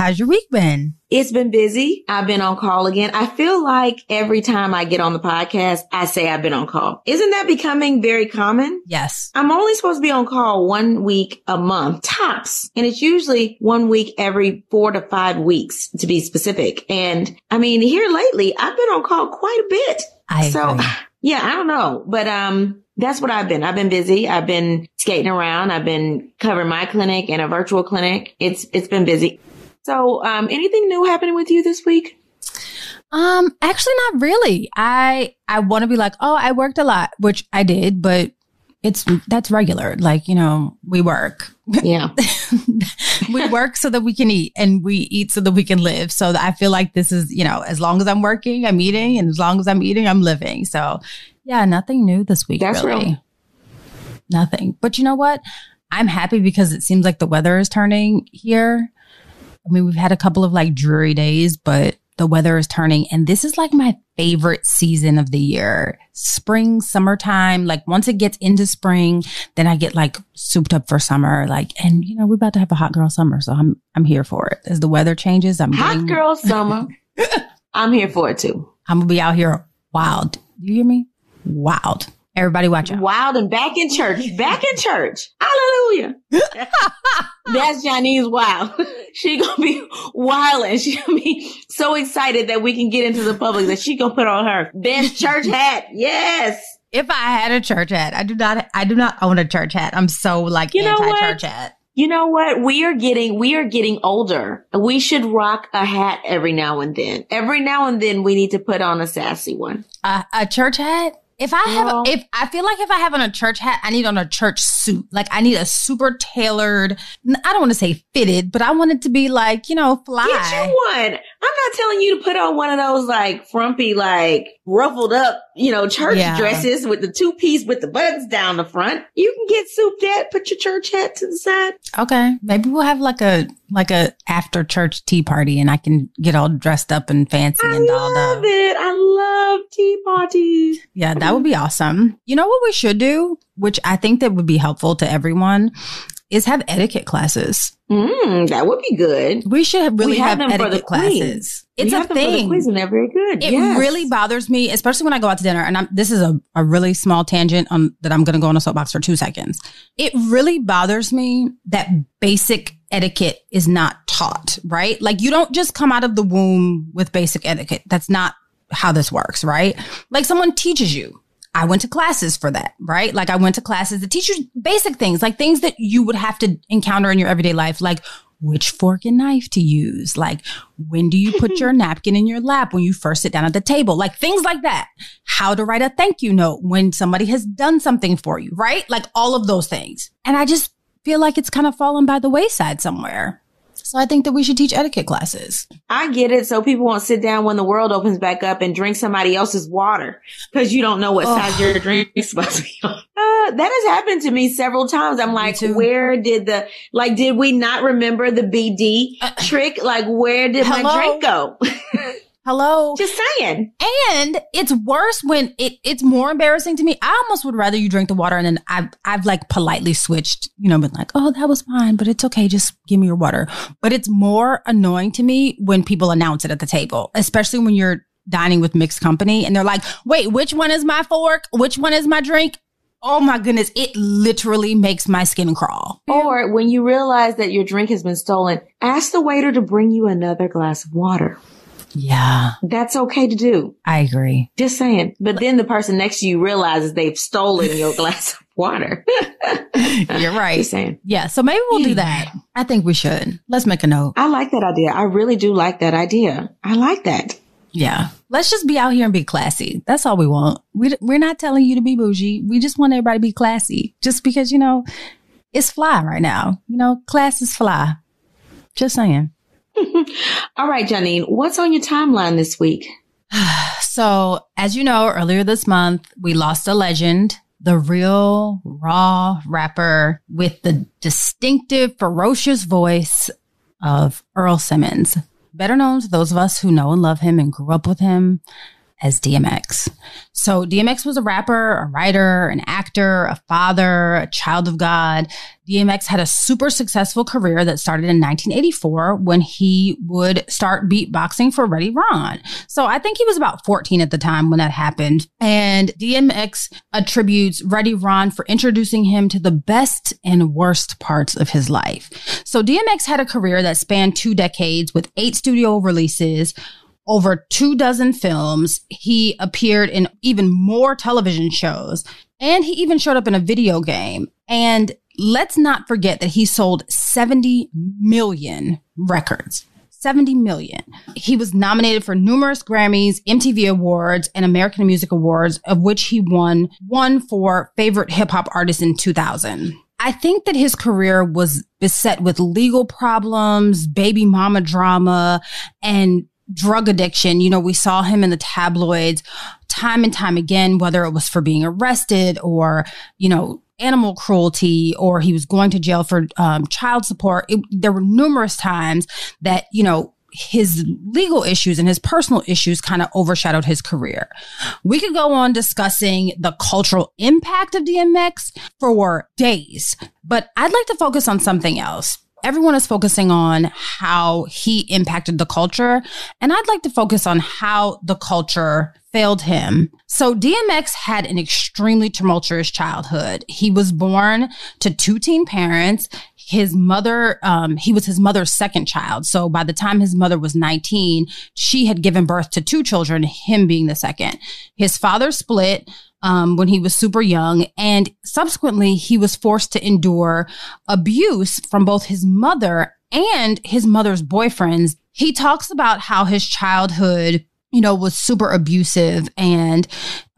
How's your week been? It's been busy. I've been on call again. I feel like every time I get on the podcast, I say I've been on call. Isn't that becoming very common? Yes. I'm only supposed to be on call one week a month, tops. And it's usually one week every four to five weeks to be specific. And I mean, here lately, I've been on call quite a bit. I so agree. yeah, I don't know, but, um, that's what I've been. I've been busy. I've been skating around. I've been covering my clinic and a virtual clinic. It's, it's been busy. So, um, anything new happening with you this week? Um, actually not really. I I want to be like, "Oh, I worked a lot," which I did, but it's that's regular. Like, you know, we work. Yeah. we work so that we can eat and we eat so that we can live. So I feel like this is, you know, as long as I'm working, I'm eating, and as long as I'm eating, I'm living. So, yeah, nothing new this week That's really. real. Nothing. But you know what? I'm happy because it seems like the weather is turning here. I mean, we've had a couple of like dreary days, but the weather is turning and this is like my favorite season of the year. Spring, summertime, like once it gets into spring, then I get like souped up for summer. Like, and you know, we're about to have a hot girl summer. So I'm, I'm here for it. As the weather changes, I'm Hot getting, girl summer. I'm here for it too. I'm gonna be out here wild. Do you hear me? Wild. Everybody watch out. Wild and back in church. Back in church. Hallelujah. That's Janine's wild. She gonna be wild and she gonna be so excited that we can get into the public that she gonna put on her best church hat. Yes. If I had a church hat, I do not, I do not own a church hat. I'm so like You know anti-church hat. You know what? We are getting, we are getting older. We should rock a hat every now and then. Every now and then we need to put on a sassy one. a, a church hat. If I have, Girl. if I feel like if I have on a church hat, I need on a church suit. Like I need a super tailored. I don't want to say fitted, but I want it to be like you know fly. Get you one. I'm not telling you to put on one of those like frumpy, like ruffled up, you know, church Yeah. dresses with the two piece with the buttons down the front. You can get souped at, put your church hat to the side. Okay, maybe we'll have like a like a after church tea party, and I can get all dressed up and fancy I and dolled love it. I love tea parties. Yeah, that would be awesome. You know what we should do, which I think that would be helpful to everyone, is have etiquette classes. Mm, that would be good. We should have really We have have, for etiquette classes. It's a have them for the thing. quiz and they're very good. It Yes. really bothers me, especially when I go out to dinner. And I'm, this is a, a really small tangent on that I'm going to go on a soapbox for two seconds. It really bothers me that basic etiquette is not taught, right? Like you don't just come out of the womb with basic etiquette. That's not how this works, right? Like someone teaches you. I went to classes for that, right? Like I went to classes that teach you basic things, like things that you would have to encounter in your everyday life, like which fork and knife to use, like when do you put your napkin in your lap when you first sit down at the table, like things like that. How to write a thank you note when somebody has done something for you, right? Like all of those things. And I just feel like it's kind of fallen by the wayside somewhere. So I think that we should teach etiquette classes. I get it. So people won't sit down when the world opens back up and drink somebody else's water because you don't know what size your drink is supposed to be. Uh, that has happened to me several times. I'm like, where did the, like, did we not remember the BD uh, trick? Like, where did hello? my drink go? Hello. Just saying. And it's worse when it, it's more embarrassing to me. I almost would rather you drink the water and then I've, I've like politely switched, you know, been like, oh, that was fine, but it's okay. Just give me your water. But it's more annoying to me when people announce it at the table, especially when you're dining with mixed company and they're like, wait, which one is my fork? Which one is my drink? Oh my goodness, it literally makes my skin crawl. Or when you realize that your drink has been stolen, ask the waiter to bring you another glass of water. Yeah. That's okay to do. I agree. Just saying. But then the person next to you realizes they've stolen your glass of water. You're right. Just saying. Yeah. So maybe we'll do that. I think we should. Let's make a note. I like that idea. I really do like that idea. I like that. Yeah. Let's just be out here and be classy. That's all we want. We, we're not telling you to be bougie. We just want everybody to be classy just because, you know, it's fly right now. You know, class is fly. Just saying. All right, Janine, what's on your timeline this week? so, as you know, earlier this month, we lost a legend, the real raw rapper with the distinctive, ferocious voice of Earl Simmons, better known to those of us who know and love him and grew up with him as DMX. So DMX was a rapper, a writer, an actor, a father, a child of God. DMX had a super successful career that started in 1984 when he would start beatboxing for Ready Ron. So I think he was about 14 at the time when that happened. And DMX attributes Ready Ron for introducing him to the best and worst parts of his life. So DMX had a career that spanned two decades with eight studio releases, over two dozen films. He appeared in even more television shows and he even showed up in a video game. And let's not forget that he sold 70 million records. 70 million. He was nominated for numerous Grammys, MTV Awards, and American Music Awards, of which he won one for favorite hip hop artist in 2000. I think that his career was beset with legal problems, baby mama drama, and drug addiction, you know, we saw him in the tabloids time and time again, whether it was for being arrested or, you know, animal cruelty or he was going to jail for um, child support. It, there were numerous times that, you know, his legal issues and his personal issues kind of overshadowed his career. We could go on discussing the cultural impact of DMX for days, but I'd like to focus on something else everyone is focusing on how he impacted the culture. And I'd like to focus on how the culture failed him. So DMX had an extremely tumultuous childhood. He was born to two teen parents. His mother, um, he was his mother's second child. So by the time his mother was 19, she had given birth to two children, him being the second. His father split um, when he was super young. And subsequently, he was forced to endure abuse from both his mother and his mother's boyfriends. He talks about how his childhood you know, was super abusive. And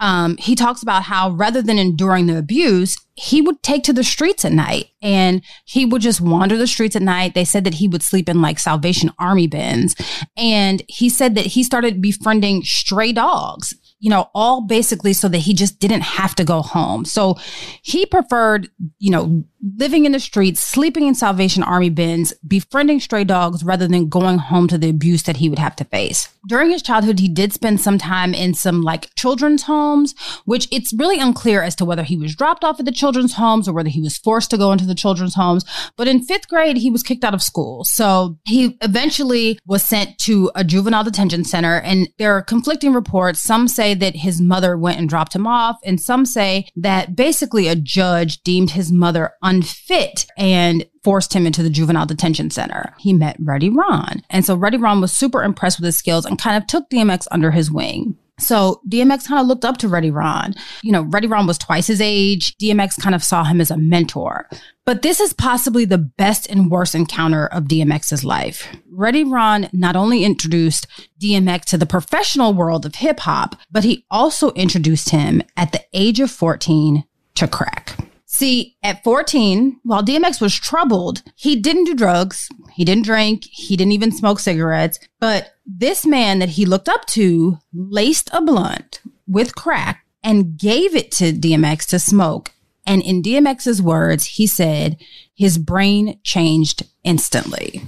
um, he talks about how rather than enduring the abuse, he would take to the streets at night and he would just wander the streets at night. They said that he would sleep in like Salvation Army bins. And he said that he started befriending stray dogs you know, all basically so that he just didn't have to go home. So he preferred, you know, living in the streets, sleeping in Salvation Army bins, befriending stray dogs rather than going home to the abuse that he would have to face. During his childhood, he did spend some time in some like children's homes, which it's really unclear as to whether he was dropped off at the children's homes or whether he was forced to go into the children's homes. But in fifth grade, he was kicked out of school. So he eventually was sent to a juvenile detention center. And there are conflicting reports. Some say that his mother went and dropped him off, and some say that basically a judge deemed his mother unfit and forced him into the juvenile detention center. He met Ready Ron. And so Ready Ron was super impressed with his skills and kind of took DMX under his wing. So DMX kind of looked up to Ready Ron. You know, Ready Ron was twice his age. DMX kind of saw him as a mentor. But this is possibly the best and worst encounter of DMX's life. Ready Ron not only introduced DMX to the professional world of hip hop, but he also introduced him at the age of 14 to crack. See, at 14, while DMX was troubled, he didn't do drugs, he didn't drink, he didn't even smoke cigarettes. But this man that he looked up to laced a blunt with crack and gave it to DMX to smoke. And in DMX's words, he said his brain changed instantly.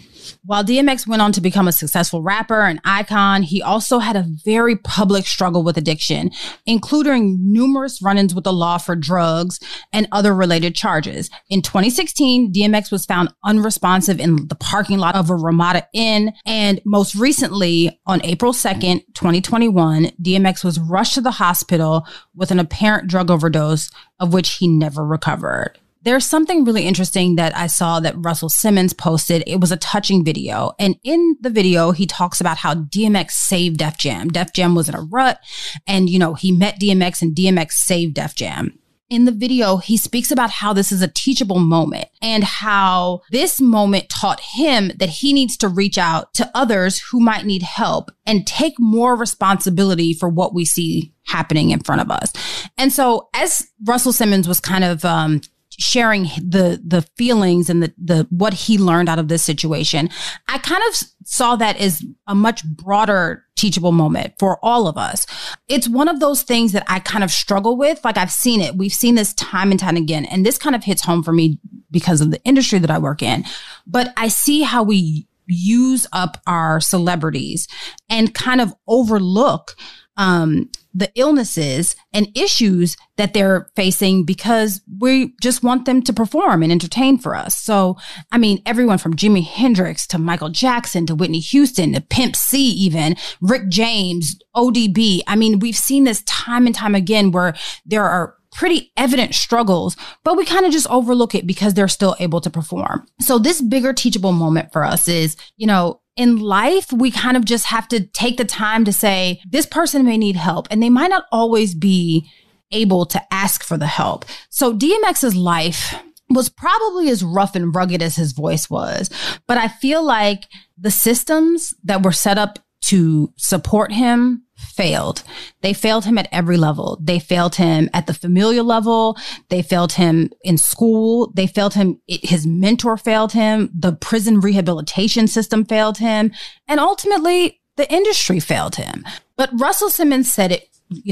While DMX went on to become a successful rapper and icon, he also had a very public struggle with addiction, including numerous run ins with the law for drugs and other related charges. In 2016, DMX was found unresponsive in the parking lot of a Ramada Inn. And most recently, on April 2nd, 2021, DMX was rushed to the hospital with an apparent drug overdose, of which he never recovered. There's something really interesting that I saw that Russell Simmons posted. It was a touching video. And in the video, he talks about how DMX saved Def Jam. Def Jam was in a rut and, you know, he met DMX and DMX saved Def Jam in the video, he speaks about how this is a teachable moment and how this moment taught him that he needs to reach out to others who might need help and take more responsibility for what we see happening in front of us. And so as Russell Simmons was kind of um, sharing the the feelings and the the what he learned out of this situation i kind of saw that as a much broader teachable moment for all of us. It's one of those things that i kind of struggle with. Like i've seen it. We've seen this time and time again and this kind of hits home for me because of the industry that i work in. But i see how we use up our celebrities and kind of overlook um, the illnesses and issues that they're facing because we just want them to perform and entertain for us. So, I mean, everyone from Jimi Hendrix to Michael Jackson to Whitney Houston to Pimp C, even Rick James, ODB. I mean, we've seen this time and time again where there are pretty evident struggles, but we kind of just overlook it because they're still able to perform. So this bigger teachable moment for us is, you know, in life, we kind of just have to take the time to say, this person may need help and they might not always be able to ask for the help. So DMX's life was probably as rough and rugged as his voice was, but I feel like the systems that were set up to support him failed. They failed him at every level. They failed him at the familial level. They failed him in school. They failed him. His mentor failed him. The prison rehabilitation system failed him. And ultimately, the industry failed him. But Russell Simmons said it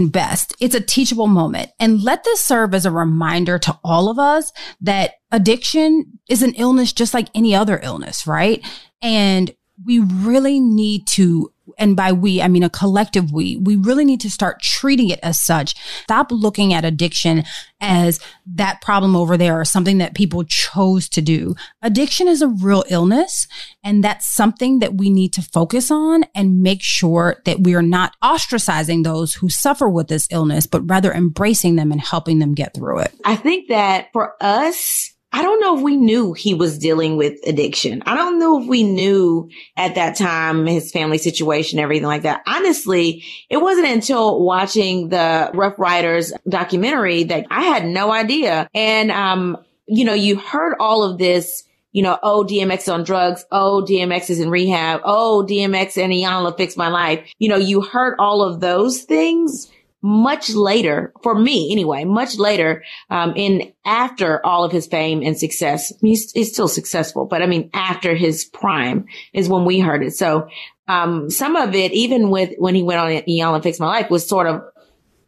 best. It's a teachable moment. And let this serve as a reminder to all of us that addiction is an illness just like any other illness, right? And we really need to and by we, I mean a collective we, we really need to start treating it as such. Stop looking at addiction as that problem over there or something that people chose to do. Addiction is a real illness. And that's something that we need to focus on and make sure that we are not ostracizing those who suffer with this illness, but rather embracing them and helping them get through it. I think that for us, I don't know if we knew he was dealing with addiction. I don't know if we knew at that time his family situation, everything like that. Honestly, it wasn't until watching the Ruff Ryders documentary that I had no idea. And, um, you know, you heard all of this, you know, oh, DMX on drugs. Oh, DMX is in rehab. Oh, DMX and Iyanla fixed my life. You know, you heard all of those things much later, for me anyway, much later, um, in after all of his fame and success. He's, he's, still successful, but I mean, after his prime is when we heard it. So, um, some of it, even with when he went on Iyanla Fix My Life was sort of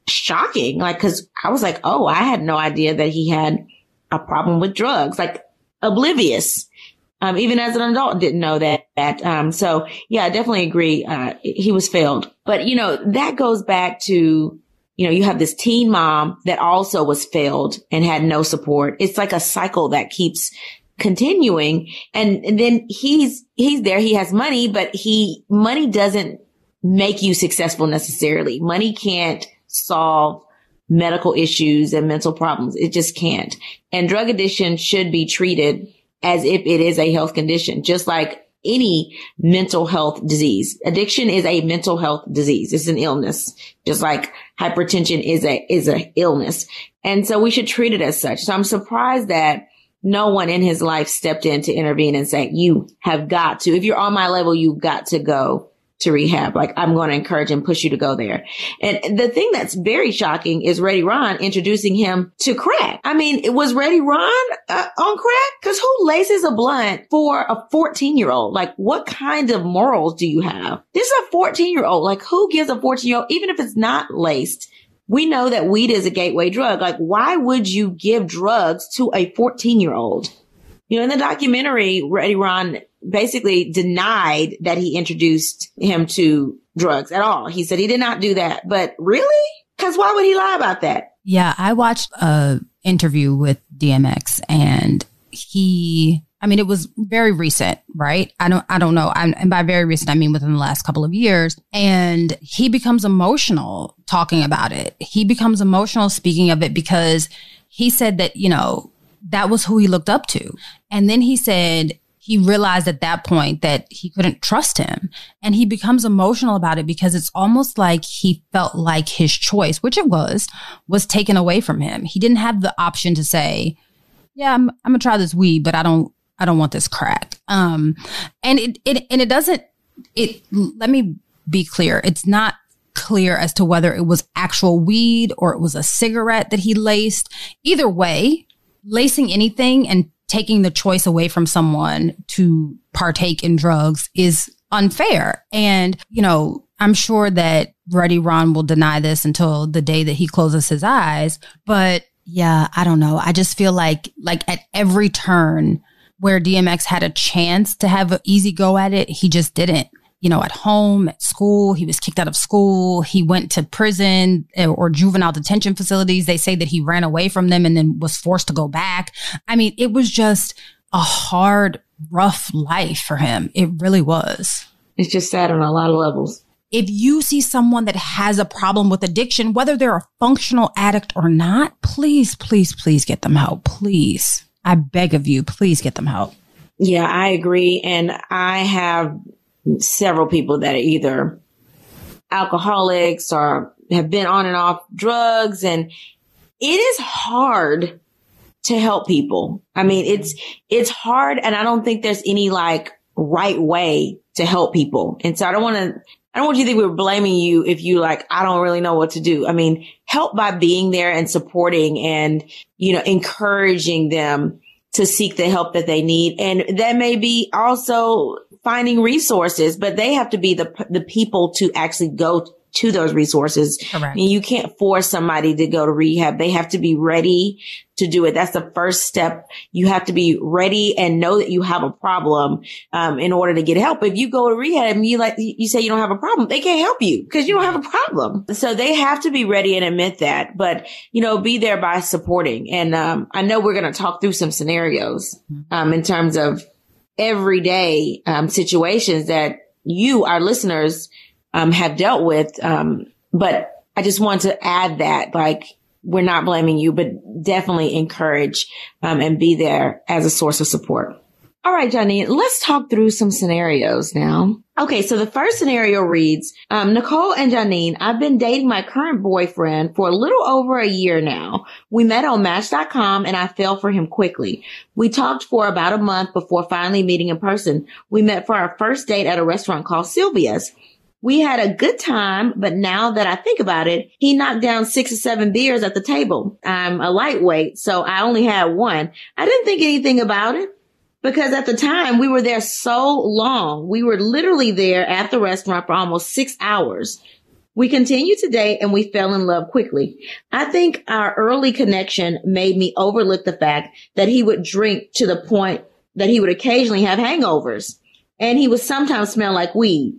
shocking. Like, cause I was like, oh, I had no idea that he had a problem with drugs, like oblivious. Um, even as an adult, didn't know that. That um, so yeah, I definitely agree. Uh, he was failed, but you know that goes back to you know, you have this teen mom that also was failed and had no support. It's like a cycle that keeps continuing. And, and then he's, he's there. He has money, but he, money doesn't make you successful necessarily. Money can't solve medical issues and mental problems. It just can't. And drug addiction should be treated as if it is a health condition, just like any mental health disease. Addiction is a mental health disease. It's an illness, just like hypertension is a, is a illness. And so we should treat it as such. So I'm surprised that no one in his life stepped in to intervene and say, you have got to, if you're on my level, you've got to go to rehab. Like I'm going to encourage and push you to go there. And the thing that's very shocking is Ready Ron introducing him to crack. I mean, it was Ready Ron uh, on crack? Cause who laces a blunt for a 14 year old? Like what kind of morals do you have? This is a 14 year old. Like who gives a 14 year old, even if it's not laced? We know that weed is a gateway drug. Like why would you give drugs to a 14 year old? You know, in the documentary, Ready Ron basically denied that he introduced him to drugs at all. He said he did not do that. But really? Cause why would he lie about that? Yeah, I watched a interview with DMX and he I mean, it was very recent, right? I don't, I don't know. I'm, and by very recent, I mean within the last couple of years. And he becomes emotional talking about it. He becomes emotional speaking of it because he said that, you know, that was who he looked up to. And then he said he realized at that point that he couldn't trust him. And he becomes emotional about it because it's almost like he felt like his choice, which it was, was taken away from him. He didn't have the option to say, yeah, I'm, I'm gonna try this weed, but I don't, I don't want this crack. Um, and it, it, and it doesn't, it, let me be clear. It's not clear as to whether it was actual weed or it was a cigarette that he laced. Either way, lacing anything and taking the choice away from someone to partake in drugs is unfair. And, you know, I'm sure that Ready Ron will deny this until the day that he closes his eyes. But yeah, I don't know. I just feel like, like at every turn where DMX had a chance to have an easy go at it, he just didn't you know, at home, at school. He was kicked out of school. He went to prison eh, or juvenile detention facilities. They say that he ran away from them and then was forced to go back. I mean, it was just a hard, rough life for him. It really was. It's just sad on a lot of levels. If you see someone that has a problem with addiction, whether they're a functional addict or not, please, please, please get them help. Please. I beg of you, please get them help. Yeah, I agree. And I have several people that are either alcoholics or have been on and off drugs. And it is hard to help people. I mean, it's, it's hard. And I don't think there's any like right way to help people. And so I don't want to, I don't want you to think we're blaming you if you like, I don't really know what to do. I mean, help by being there and supporting and, you know, encouraging them to seek the help that they need. And that may be also finding resources, but they have to be the, the people to actually go to those resources. Correct. And you can't force somebody to go to rehab. They have to be ready to do it. That's the first step. You have to be ready and know that you have a problem, um, in order to get help. If you go to rehab and you like, you say you don't have a problem, they can't help you because you don't have a problem. So they have to be ready and admit that, but you know, be there by supporting. And, um, I know we're going to talk through some scenarios, um, in terms of everyday um, situations that you, our listeners, um, have dealt with. Um, but I just want to add that, like, we're not blaming you, but definitely encourage um, and be there as a source of support. All right, Johnny, let's talk through some scenarios now. Okay, so the first scenario reads, um, Nicole and Janine, I've been dating my current boyfriend for a little over a year now. We met on Match.com and I fell for him quickly. We talked for about a month before finally meeting in person. We met for our first date at a restaurant called Sylvia's. We had a good time, but now that I think about it, he knocked down six or seven beers at the table. I'm a lightweight, so I only had one. I didn't think anything about it because at the time we were there so long. We were literally there at the restaurant for almost six hours. We continued to date and we fell in love quickly. I think our early connection made me overlook the fact that he would drink to the point that he would occasionally have hangovers and he would sometimes smell like weed.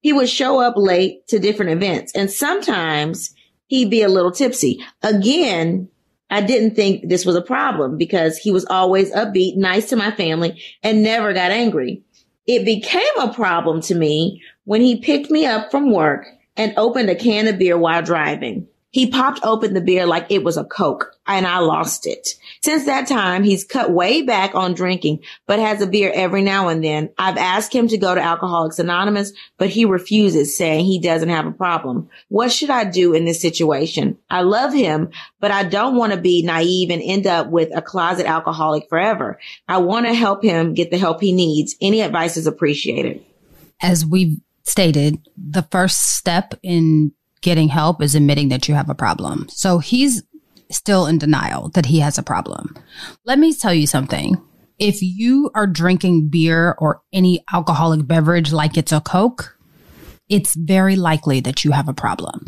He would show up late to different events and sometimes he'd be a little tipsy. Again, I didn't think this was a problem because he was always upbeat, nice to my family, and never got angry. It became a problem to me when he picked me up from work and opened a can of beer while driving. He popped open the beer like it was a Coke and I lost it. Since that time, he's cut way back on drinking, but has a beer every now and then. I've asked him to go to Alcoholics Anonymous, but he refuses saying he doesn't have a problem. What should I do in this situation? I love him, but I don't want to be naive and end up with a closet alcoholic forever. I want to help him get the help he needs. Any advice is appreciated. As we've stated, the first step in getting help is admitting that you have a problem. So he's still in denial that he has a problem. Let me tell you something. If you are drinking beer or any alcoholic beverage like it's a Coke, it's very likely that you have a problem.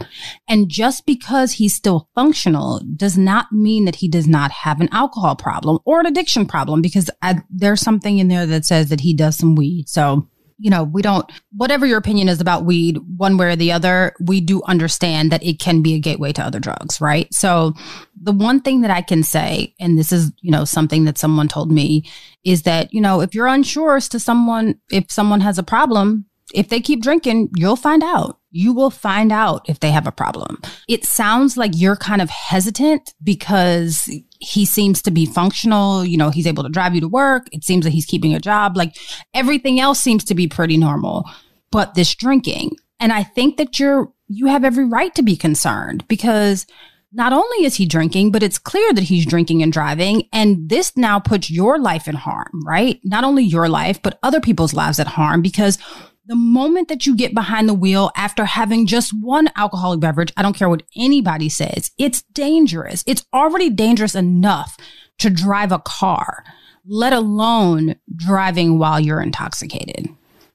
And just because he's still functional does not mean that he does not have an alcohol problem or an addiction problem because I, there's something in there that says that he does some weed. So, you know, we don't, whatever your opinion is about weed, one way or the other, we do understand that it can be a gateway to other drugs, right? So the one thing that I can say, and this is, you know, something that someone told me is that, you know, if you're unsure as to someone, if someone has a problem, if they keep drinking, you'll find out. You will find out if they have a problem. It sounds like you're kind of hesitant because he seems to be functional. You know, he's able to drive you to work. It seems that he's keeping a job. Like everything else seems to be pretty normal, but this drinking. And I think that you're, you have every right to be concerned because not only is he drinking, but it's clear that he's drinking and driving. And this now puts your life in harm, right? Not only your life, but other people's lives at harm because the moment that you get behind the wheel after having just one alcoholic beverage, I don't care what anybody says, it's dangerous. It's already dangerous enough to drive a car, let alone driving while you're intoxicated.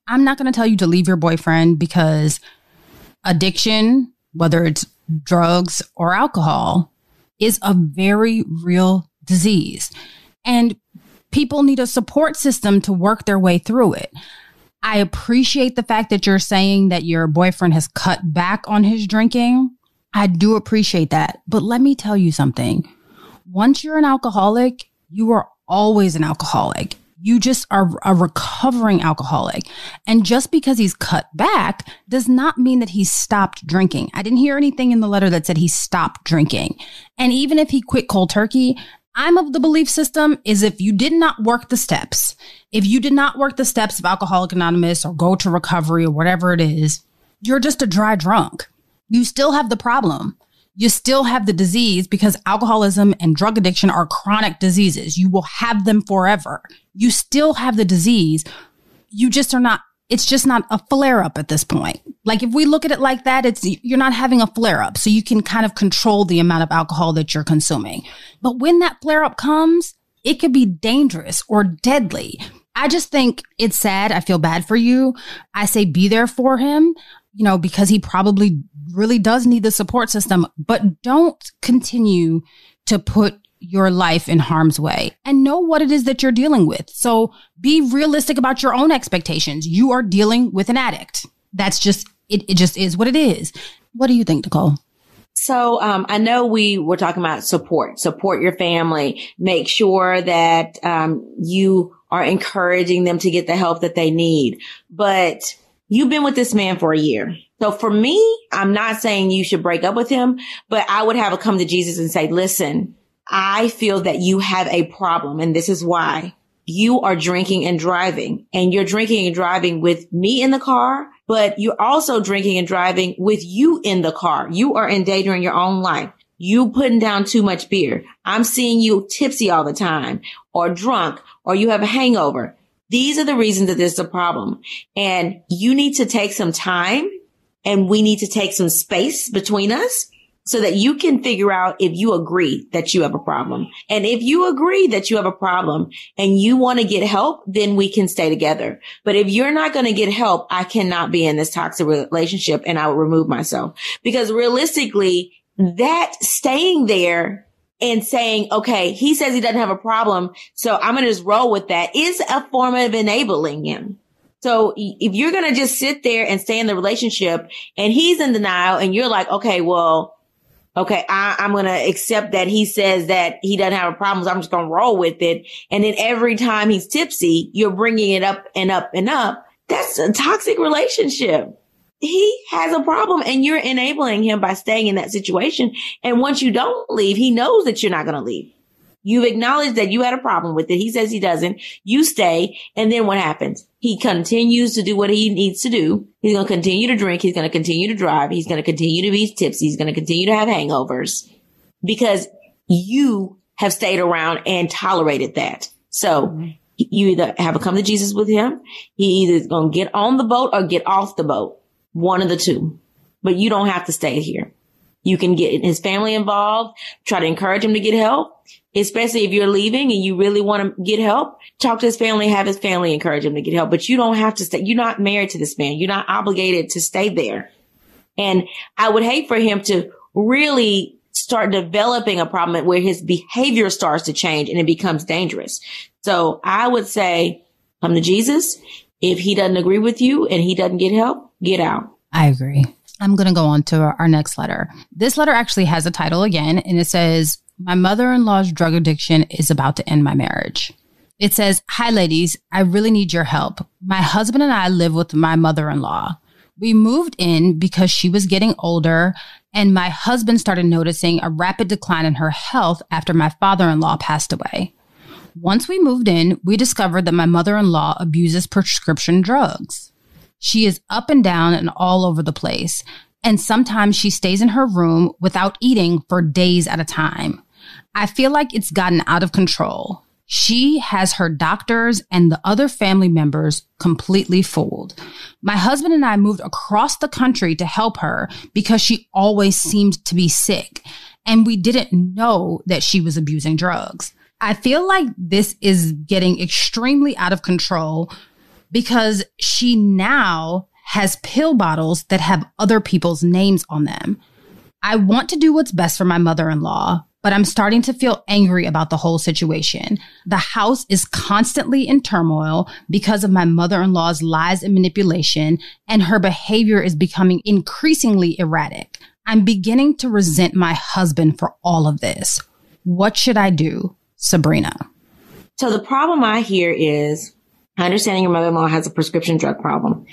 I'm not going to tell you to leave your boyfriend because addiction, whether it's drugs or alcohol, is a very real disease. And people need a support system to work their way through it. I appreciate the fact that you're saying that your boyfriend has cut back on his drinking. I do appreciate that. But let me tell you something. Once you're an alcoholic, you are always an alcoholic. You just are a recovering alcoholic. And just because he's cut back does not mean that he's stopped drinking. I didn't hear anything in the letter that said he stopped drinking. And even if he quit cold turkey, I'm of the belief system is if you did not work the steps, if you did not work the steps of Alcoholic Anonymous or go to recovery or whatever it is, you're just a dry drunk. You still have the problem. You still have the disease because alcoholism and drug addiction are chronic diseases. You will have them forever. You still have the disease. You just are not it's just not a flare up at this point. Like if we look at it like that, it's you're not having a flare up. So you can kind of control the amount of alcohol that you're consuming. But when that flare up comes, it could be dangerous or deadly. I just think it's sad. I feel bad for you. I say be there for him, you know, because he probably really does need the support system, but don't continue to put your life in harm's way and know what it is that you're dealing with. So be realistic about your own expectations. You are dealing with an addict. That's just, it, it just is what it is. What do you think, Nicole? So um, I know we were talking about support, support your family, make sure that um, you are encouraging them to get the help that they need. But you've been with this man for a year. So for me, I'm not saying you should break up with him, but I would have a come to Jesus and say, listen, I feel that you have a problem and this is why you are drinking and driving and you're drinking and driving with me in the car, but you're also drinking and driving with you in the car. You are endangering your own life. You putting down too much beer. I'm seeing you tipsy all the time or drunk or you have a hangover. These are the reasons that there's a problem and you need to take some time and we need to take some space between us so that you can figure out if you agree that you have a problem. And if you agree that you have a problem and you want to get help, then we can stay together. But if you're not going to get help, I cannot be in this toxic relationship and I will remove myself because realistically, that staying there and saying, okay, he says he doesn't have a problem. So I'm going to just roll with that is a form of enabling him. So if you're going to just sit there and stay in the relationship and he's in denial and you're like, okay, well, Okay. I, am going to accept that he says that he doesn't have a problem. So I'm just going to roll with it. And then every time he's tipsy, you're bringing it up and up and up. That's a toxic relationship. He has a problem and you're enabling him by staying in that situation. And once you don't leave, he knows that you're not going to leave. You've acknowledged that you had a problem with it. He says he doesn't. You stay. And then what happens? He continues to do what he needs to do. He's going to continue to drink. He's going to continue to drive. He's going to continue to be tipsy. He's going to continue to have hangovers because you have stayed around and tolerated that. So you either have a come to Jesus with him. He either is going to get on the boat or get off the boat. one of the two, but you don't have to stay here. You can get his family involved, try to encourage him to get help, especially if you're leaving and you really want to get help. Talk to his family, have his family encourage him to get help, but you don't have to stay. You're not married to this man. You're not obligated to stay there. And I would hate for him to really start developing a problem where his behavior starts to change and it becomes dangerous. So I would say come to Jesus. If he doesn't agree with you and he doesn't get help, get out. I agree. I'm going to go on to our next letter. This letter actually has a title again, and it says, My mother in law's drug addiction is about to end my marriage. It says, Hi, ladies. I really need your help. My husband and I live with my mother in law. We moved in because she was getting older, and my husband started noticing a rapid decline in her health after my father in law passed away. Once we moved in, we discovered that my mother in law abuses prescription drugs. She is up and down and all over the place. And sometimes she stays in her room without eating for days at a time. I feel like it's gotten out of control. She has her doctors and the other family members completely fooled. My husband and I moved across the country to help her because she always seemed to be sick. And we didn't know that she was abusing drugs. I feel like this is getting extremely out of control because she now has pill bottles that have other people's names on them. I want to do what's best for my mother in law, but I'm starting to feel angry about the whole situation. The house is constantly in turmoil because of my mother in law's lies and manipulation, and her behavior is becoming increasingly erratic. I'm beginning to resent my husband for all of this. What should I do, Sabrina? So the problem I hear is I understand your mother-in-law has a prescription drug problem.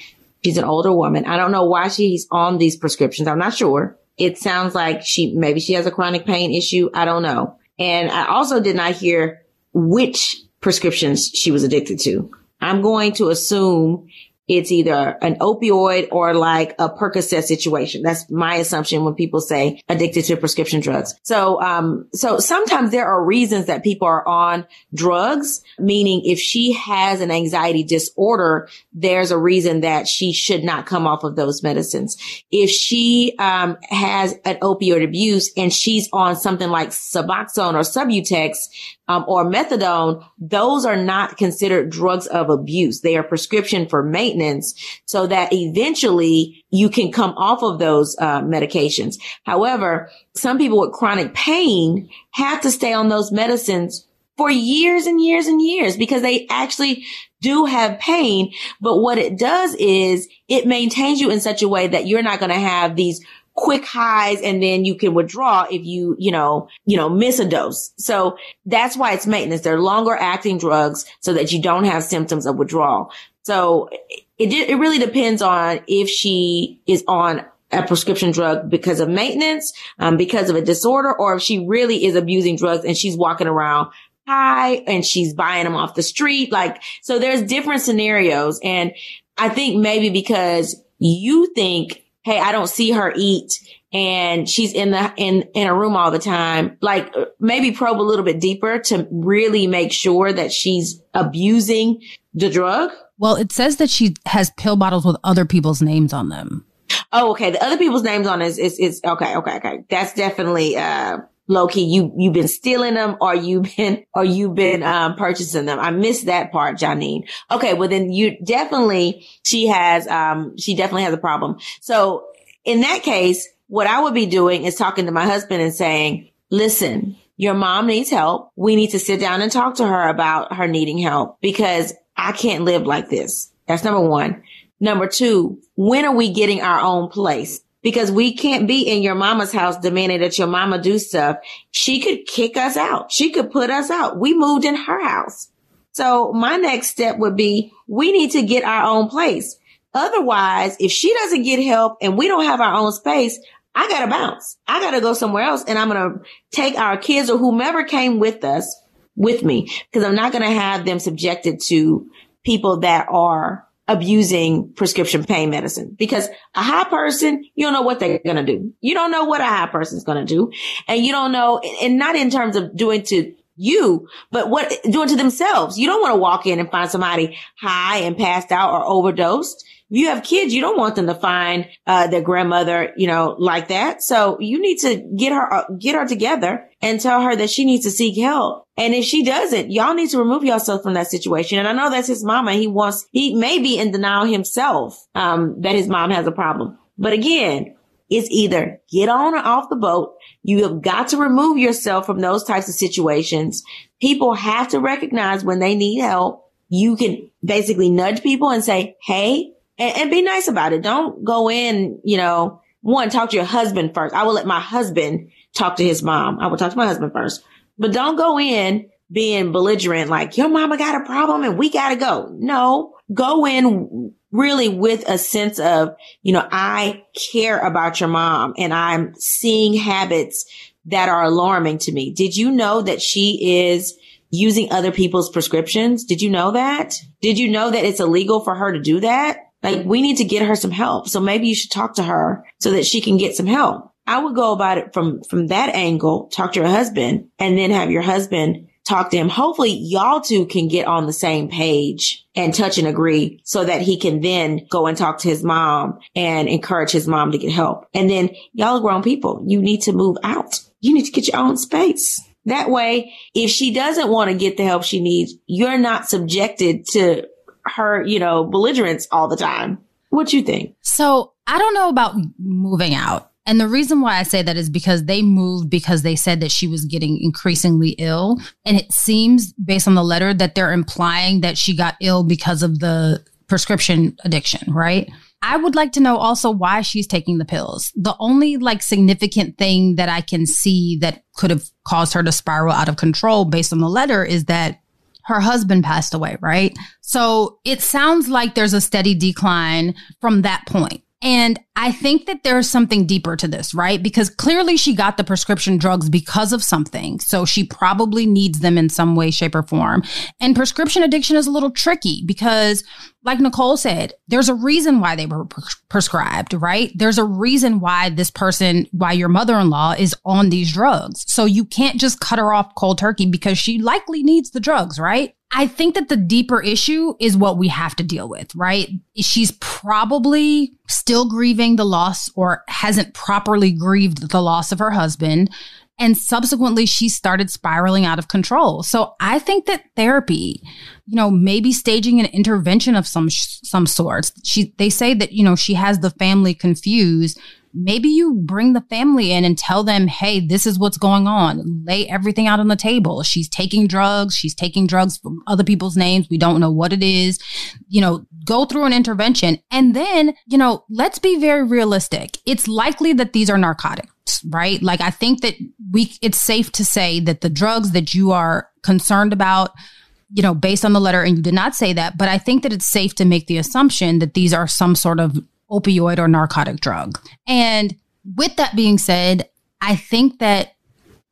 She's an older woman. I don't know why she's on these prescriptions. I'm not sure. It sounds like she, maybe she has a chronic pain issue. I don't know. And I also did not hear which prescriptions she was addicted to. I'm going to assume it's either an opioid or like a Percocet situation. That's my assumption when people say addicted to prescription drugs. So, um, so sometimes there are reasons that people are on drugs, meaning if she has an anxiety disorder, there's a reason that she should not come off of those medicines. If she, um, has an opioid abuse and she's on something like Suboxone or Subutex, um, or methadone, those are not considered drugs of abuse. They are prescription for maintenance so that eventually you can come off of those uh, medications. However, some people with chronic pain have to stay on those medicines for years and years and years because they actually do have pain. But what it does is it maintains you in such a way that you're not going to have these quick highs and then you can withdraw if you, you know, you know, miss a dose. So that's why it's maintenance. They're longer acting drugs so that you don't have symptoms of withdrawal. So it, it really depends on if she is on a prescription drug because of maintenance, um, because of a disorder, or if she really is abusing drugs and she's walking around high and she's buying them off the street. Like, so there's different scenarios. And I think maybe because you think hey, I don't see her eat and she's in the in in a room all the time. Like maybe probe a little bit deeper to really make sure that she's abusing the drug. Well it says that she has pill bottles with other people's names on them. Oh okay. The other people's names on is is, is okay okay okay. That's definitely uh low key, you, you've been stealing them or you've been, or you've been, um, purchasing them. I missed that part, Janine. Okay. Well, then you definitely, she has, um, she definitely has a problem. So in that case, what I would be doing is talking to my husband and saying, listen, your mom needs help. We need to sit down and talk to her about her needing help because I can't live like this. That's number one. Number two, when are we getting our own place? Because we can't be in your mama's house demanding that your mama do stuff. She could kick us out. She could put us out. We moved in her house. So my next step would be we need to get our own place. Otherwise, if she doesn't get help and we don't have our own space, I gotta bounce. I gotta go somewhere else and I'm gonna take our kids or whomever came with us with me because I'm not gonna have them subjected to people that are abusing prescription pain medicine because a high person, you don't know what they're going to do. You don't know what a high person is going to do. And you don't know, and not in terms of doing to you, but what doing to themselves. You don't want to walk in and find somebody high and passed out or overdosed. You have kids, you don't want them to find uh, their grandmother, you know, like that. So you need to get her, uh, get her together and tell her that she needs to seek help. And if she doesn't, y'all need to remove yourself from that situation. And I know that's his mama. He wants, he may be in denial himself, um, that his mom has a problem. But again, it's either get on or off the boat. You have got to remove yourself from those types of situations. People have to recognize when they need help. You can basically nudge people and say, Hey, and, and be nice about it. Don't go in, you know, one, talk to your husband first. I will let my husband talk to his mom. I will talk to my husband first, but don't go in being belligerent like your mama got a problem and we got to go. No, go in really with a sense of, you know, I care about your mom and I'm seeing habits that are alarming to me. Did you know that she is using other people's prescriptions? Did you know that? Did you know that it's illegal for her to do that? Like we need to get her some help. So maybe you should talk to her so that she can get some help. I would go about it from, from that angle, talk to your husband and then have your husband talk to him. Hopefully y'all two can get on the same page and touch and agree so that he can then go and talk to his mom and encourage his mom to get help. And then y'all are grown people. You need to move out. You need to get your own space. That way, if she doesn't want to get the help she needs, you're not subjected to her, you know, belligerence all the time. What you think? So I don't know about moving out. And the reason why I say that is because they moved because they said that she was getting increasingly ill. And it seems based on the letter that they're implying that she got ill because of the prescription addiction, right? I would like to know also why she's taking the pills. The only like significant thing that I can see that could have caused her to spiral out of control based on the letter is that her husband passed away, right? So it sounds like there's a steady decline from that point. And I think that there's something deeper to this, right? Because clearly she got the prescription drugs because of something. So she probably needs them in some way, shape, or form. And prescription addiction is a little tricky because, like Nicole said, there's a reason why they were pre- prescribed, right? There's a reason why this person, why your mother in law is on these drugs. So you can't just cut her off cold turkey because she likely needs the drugs, right? I think that the deeper issue is what we have to deal with, right? She's probably still grieving the loss or hasn't properly grieved the loss of her husband. And subsequently, she started spiraling out of control. So I think that therapy, you know, maybe staging an intervention of some, some sorts. She, they say that, you know, she has the family confused maybe you bring the family in and tell them, hey, this is what's going on. Lay everything out on the table. She's taking drugs. She's taking drugs from other people's names. We don't know what it is. You know, go through an intervention. And then, you know, let's be very realistic. It's likely that these are narcotics right? Like I think that we it's safe to say that the drugs that you are concerned about, you know, based on the letter and you did not say that, but I think that it's safe to make the assumption that these are some sort of opioid or narcotic drug. And with that being said, I think that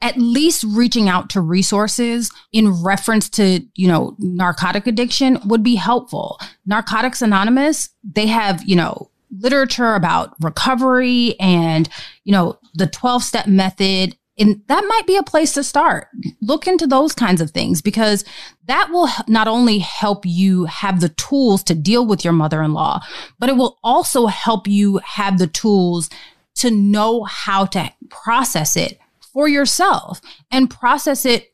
at least reaching out to resources in reference to, you know, narcotic addiction would be helpful. Narcotics Anonymous, they have, you know, literature about recovery and, you know, the 12 step method and that might be a place to start. Look into those kinds of things because that will not only help you have the tools to deal with your mother in law, but it will also help you have the tools to know how to process it for yourself and process it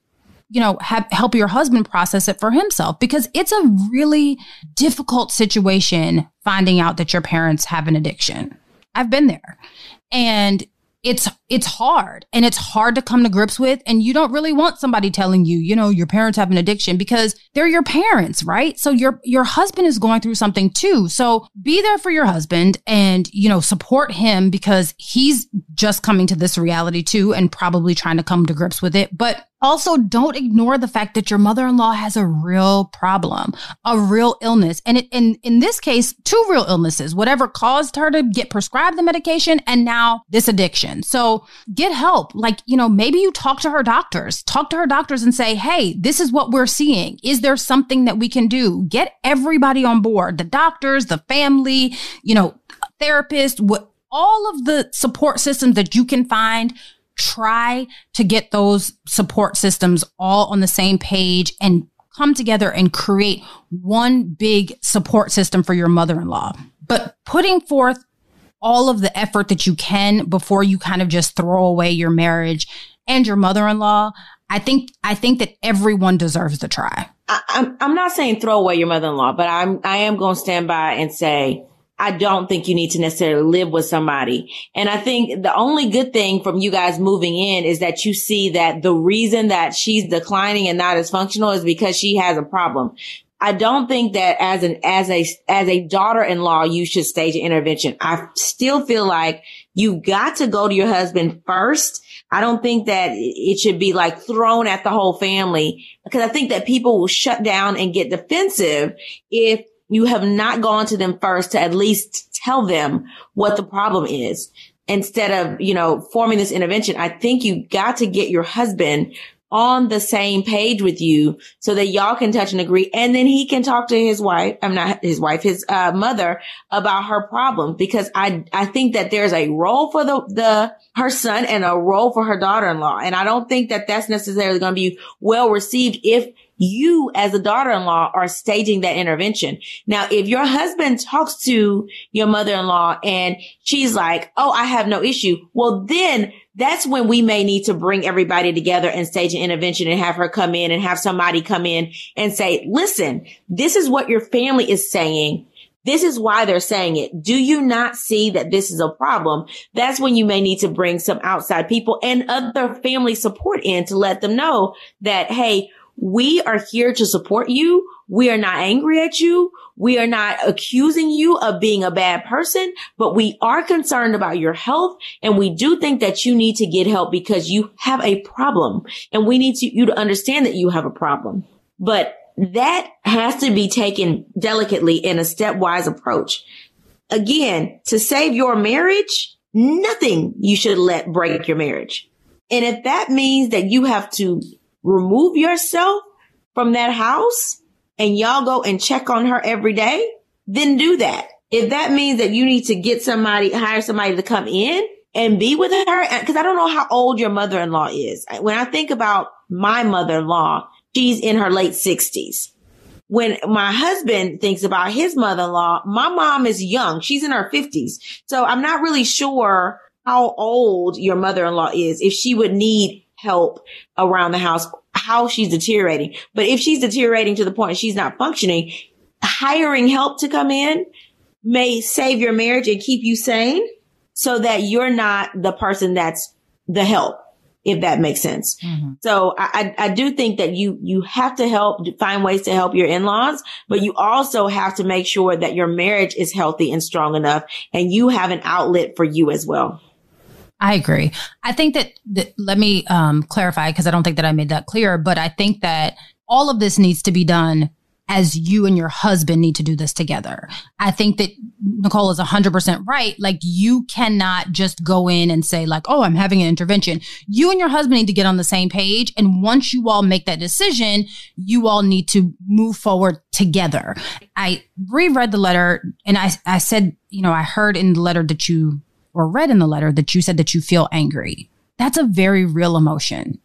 you know, have, help your husband process it for himself because it's a really difficult situation finding out that your parents have an addiction. I've been there. And it's it's hard and it's hard to come to grips with and you don't really want somebody telling you you know your parents have an addiction because they're your parents right? So your your husband is going through something too. So be there for your husband and you know support him because he's just coming to this reality too and probably trying to come to grips with it. But also, don't ignore the fact that your mother-in-law has a real problem, a real illness. And it, in, in this case, two real illnesses, whatever caused her to get prescribed the medication and now this addiction. So get help. Like, you know, maybe you talk to her doctors, talk to her doctors and say, Hey, this is what we're seeing. Is there something that we can do? Get everybody on board, the doctors, the family, you know, therapist, what, all of the support systems that you can find try to get those support systems all on the same page and come together and create one big support system for your mother-in-law. But putting forth all of the effort that you can before you kind of just throw away your marriage and your mother-in-law, I think I think that everyone deserves to try. I, I'm I'm not saying throw away your mother-in-law, but I'm I am going to stand by and say I don't think you need to necessarily live with somebody. And I think the only good thing from you guys moving in is that you see that the reason that she's declining and not as functional is because she has a problem. I don't think that as an, as a, as a daughter-in-law, you should stage an intervention. I still feel like you got to go to your husband first. I don't think that it should be like thrown at the whole family because I think that people will shut down and get defensive if you have not gone to them first to at least tell them what the problem is instead of, you know, forming this intervention. I think you got to get your husband on the same page with you so that y'all can touch and agree. And then he can talk to his wife. I'm not his wife, his uh, mother about her problem because I, I think that there's a role for the, the, her son and a role for her daughter-in-law. And I don't think that that's necessarily going to be well received if you as a daughter-in-law are staging that intervention. Now, if your husband talks to your mother-in-law and she's like, Oh, I have no issue. Well, then that's when we may need to bring everybody together and stage an intervention and have her come in and have somebody come in and say, listen, this is what your family is saying. This is why they're saying it. Do you not see that this is a problem? That's when you may need to bring some outside people and other family support in to let them know that, Hey, we are here to support you. We are not angry at you. We are not accusing you of being a bad person, but we are concerned about your health. And we do think that you need to get help because you have a problem and we need to, you to understand that you have a problem. But that has to be taken delicately in a stepwise approach. Again, to save your marriage, nothing you should let break your marriage. And if that means that you have to remove yourself from that house and y'all go and check on her every day, then do that. If that means that you need to get somebody, hire somebody to come in and be with her, because I don't know how old your mother-in-law is. When I think about my mother-in-law, she's in her late sixties. When my husband thinks about his mother-in-law, my mom is young. She's in her fifties. So I'm not really sure how old your mother-in-law is, if she would need help around the house, how she's deteriorating. But if she's deteriorating to the point she's not functioning, hiring help to come in may save your marriage and keep you sane so that you're not the person that's the help if that makes sense. Mm-hmm. So I, I, do think that you, you have to help find ways to help your in-laws, but you also have to make sure that your marriage is healthy and strong enough and you have an outlet for you as well. I agree. I think that, that let me um, clarify because I don't think that I made that clear, but I think that all of this needs to be done as you and your husband need to do this together. I think that Nicole is 100% right. Like you cannot just go in and say like, "Oh, I'm having an intervention." You and your husband need to get on the same page and once you all make that decision, you all need to move forward together. I reread the letter and I I said, you know, I heard in the letter that you or read in the letter that you said that you feel angry. That's a very real emotion.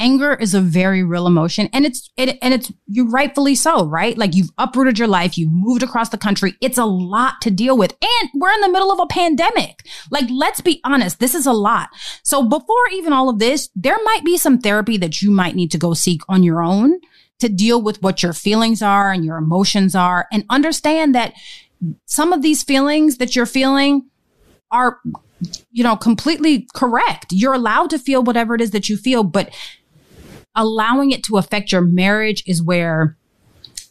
Anger is a very real emotion and it's, it, and it's, you rightfully so, right? Like you've uprooted your life. You've moved across the country. It's a lot to deal with. And we're in the middle of a pandemic. Like, let's be honest. This is a lot. So before even all of this, there might be some therapy that you might need to go seek on your own to deal with what your feelings are and your emotions are and understand that some of these feelings that you're feeling are, you know, completely correct. You're allowed to feel whatever it is that you feel, but allowing it to affect your marriage is where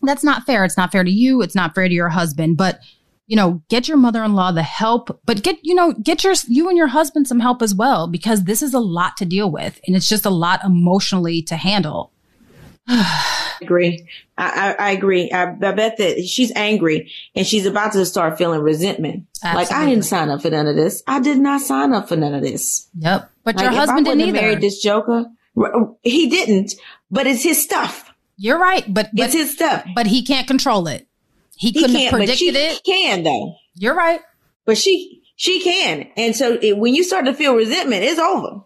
that's not fair. It's not fair to you. It's not fair to your husband, but you know, get your mother-in-law the help, but get, you know, get your, you and your husband some help as well, because this is a lot to deal with and it's just a lot emotionally to handle. I agree. I, I, I agree. I, I, bet that she's angry and she's about to start feeling resentment. Absolutely. Like I didn't sign up for none of this. I did not sign up for none of this. Yep. But like, your husband didn't either. Married this joker. He didn't. But it's his stuff. You're right. But, but it's his stuff. But he can't control it. He, he couldn't have predicted it. He can though. You're right. But she she can. And so it, when you start to feel resentment, it's over.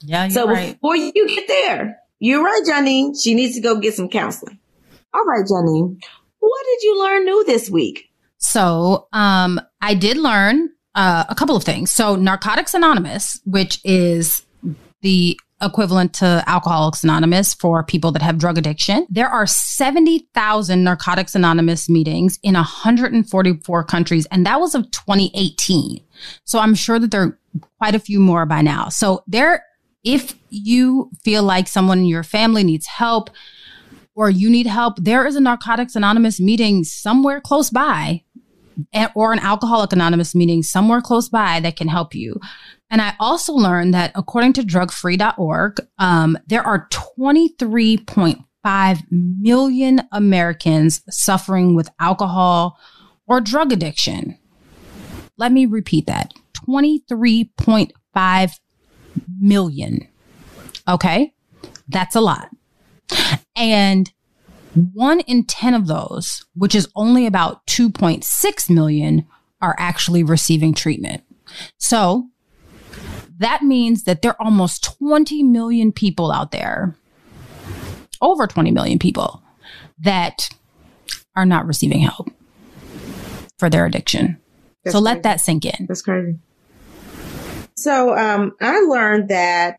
Yeah. so right. before you get there, you're right, Janine. She needs to go get some counseling. All right, Jenny. What did you learn new this week? So, um, I did learn uh, a couple of things. So, Narcotics Anonymous, which is the equivalent to Alcoholics Anonymous for people that have drug addiction. There are 70,000 Narcotics Anonymous meetings in 144 countries, and that was of 2018. So I'm sure that there are quite a few more by now. So there, if you feel like someone in your family needs help, or you need help, there is a Narcotics Anonymous meeting somewhere close by or an Alcoholic Anonymous meeting somewhere close by that can help you. And I also learned that according to drugfree.org, um, there are 23.5 million Americans suffering with alcohol or drug addiction. Let me repeat that 23.5 million. Okay. That's a lot. And one in 10 of those, which is only about 2.6 million, are actually receiving treatment. So that means that there are almost 20 million people out there, over 20 million people, that are not receiving help for their addiction. That's so crazy. let that sink in. That's crazy. So um, I learned that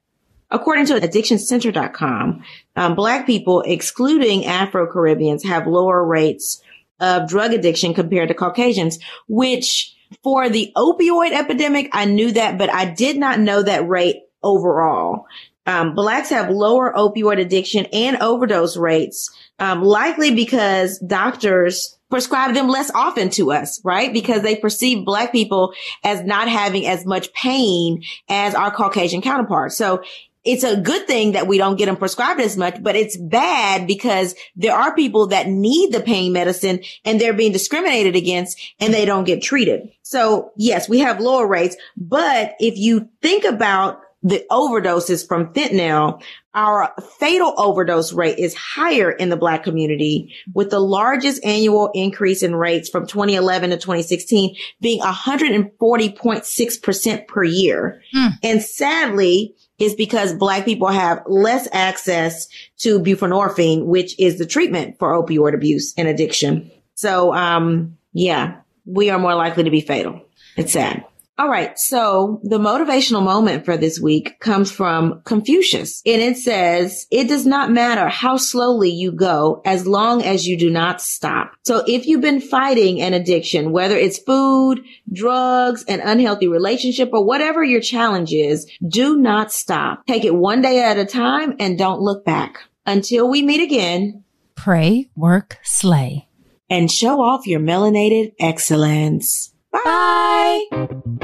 according to addictioncenter.com, um, black people, excluding Afro Caribbeans, have lower rates of drug addiction compared to Caucasians, which for the opioid epidemic, I knew that, but I did not know that rate overall. Um, blacks have lower opioid addiction and overdose rates, um, likely because doctors prescribe them less often to us, right? Because they perceive black people as not having as much pain as our Caucasian counterparts. So it's a good thing that we don't get them prescribed as much, but it's bad because there are people that need the pain medicine and they're being discriminated against and they don't get treated. So yes, we have lower rates, but if you think about the overdoses from fentanyl, our fatal overdose rate is higher in the black community with the largest annual increase in rates from 2011 to 2016 being 140.6% per year. Mm. And sadly, is because black people have less access to buprenorphine, which is the treatment for opioid abuse and addiction. So, um, yeah, we are more likely to be fatal. It's sad. All right. So the motivational moment for this week comes from Confucius and it says, it does not matter how slowly you go as long as you do not stop. So if you've been fighting an addiction, whether it's food, drugs, an unhealthy relationship or whatever your challenge is, do not stop. Take it one day at a time and don't look back until we meet again. Pray, work, slay and show off your melanated excellence. Bye.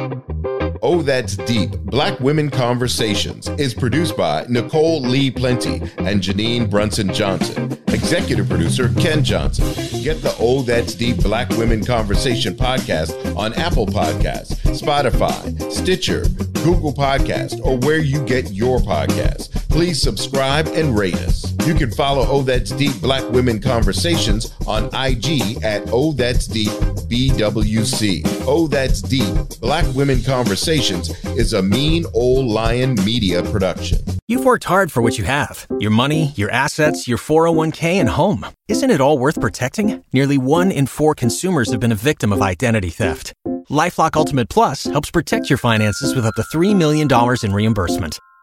Oh, That's Deep Black Women Conversations is produced by Nicole Lee Plenty and Janine Brunson Johnson. Executive producer Ken Johnson. Get the Oh That's Deep Black Women Conversation podcast on Apple Podcasts, Spotify, Stitcher, Google Podcast, or where you get your podcasts. Please subscribe and rate us. You can follow Oh That's Deep Black Women Conversations on IG at Oh That's Deep BWC. Oh That's Deep Black Women Conversations is a mean old lion media production. You've worked hard for what you have your money, your assets, your 401k, and home. Isn't it all worth protecting? Nearly one in four consumers have been a victim of identity theft. Lifelock Ultimate Plus helps protect your finances with up to $3 million in reimbursement.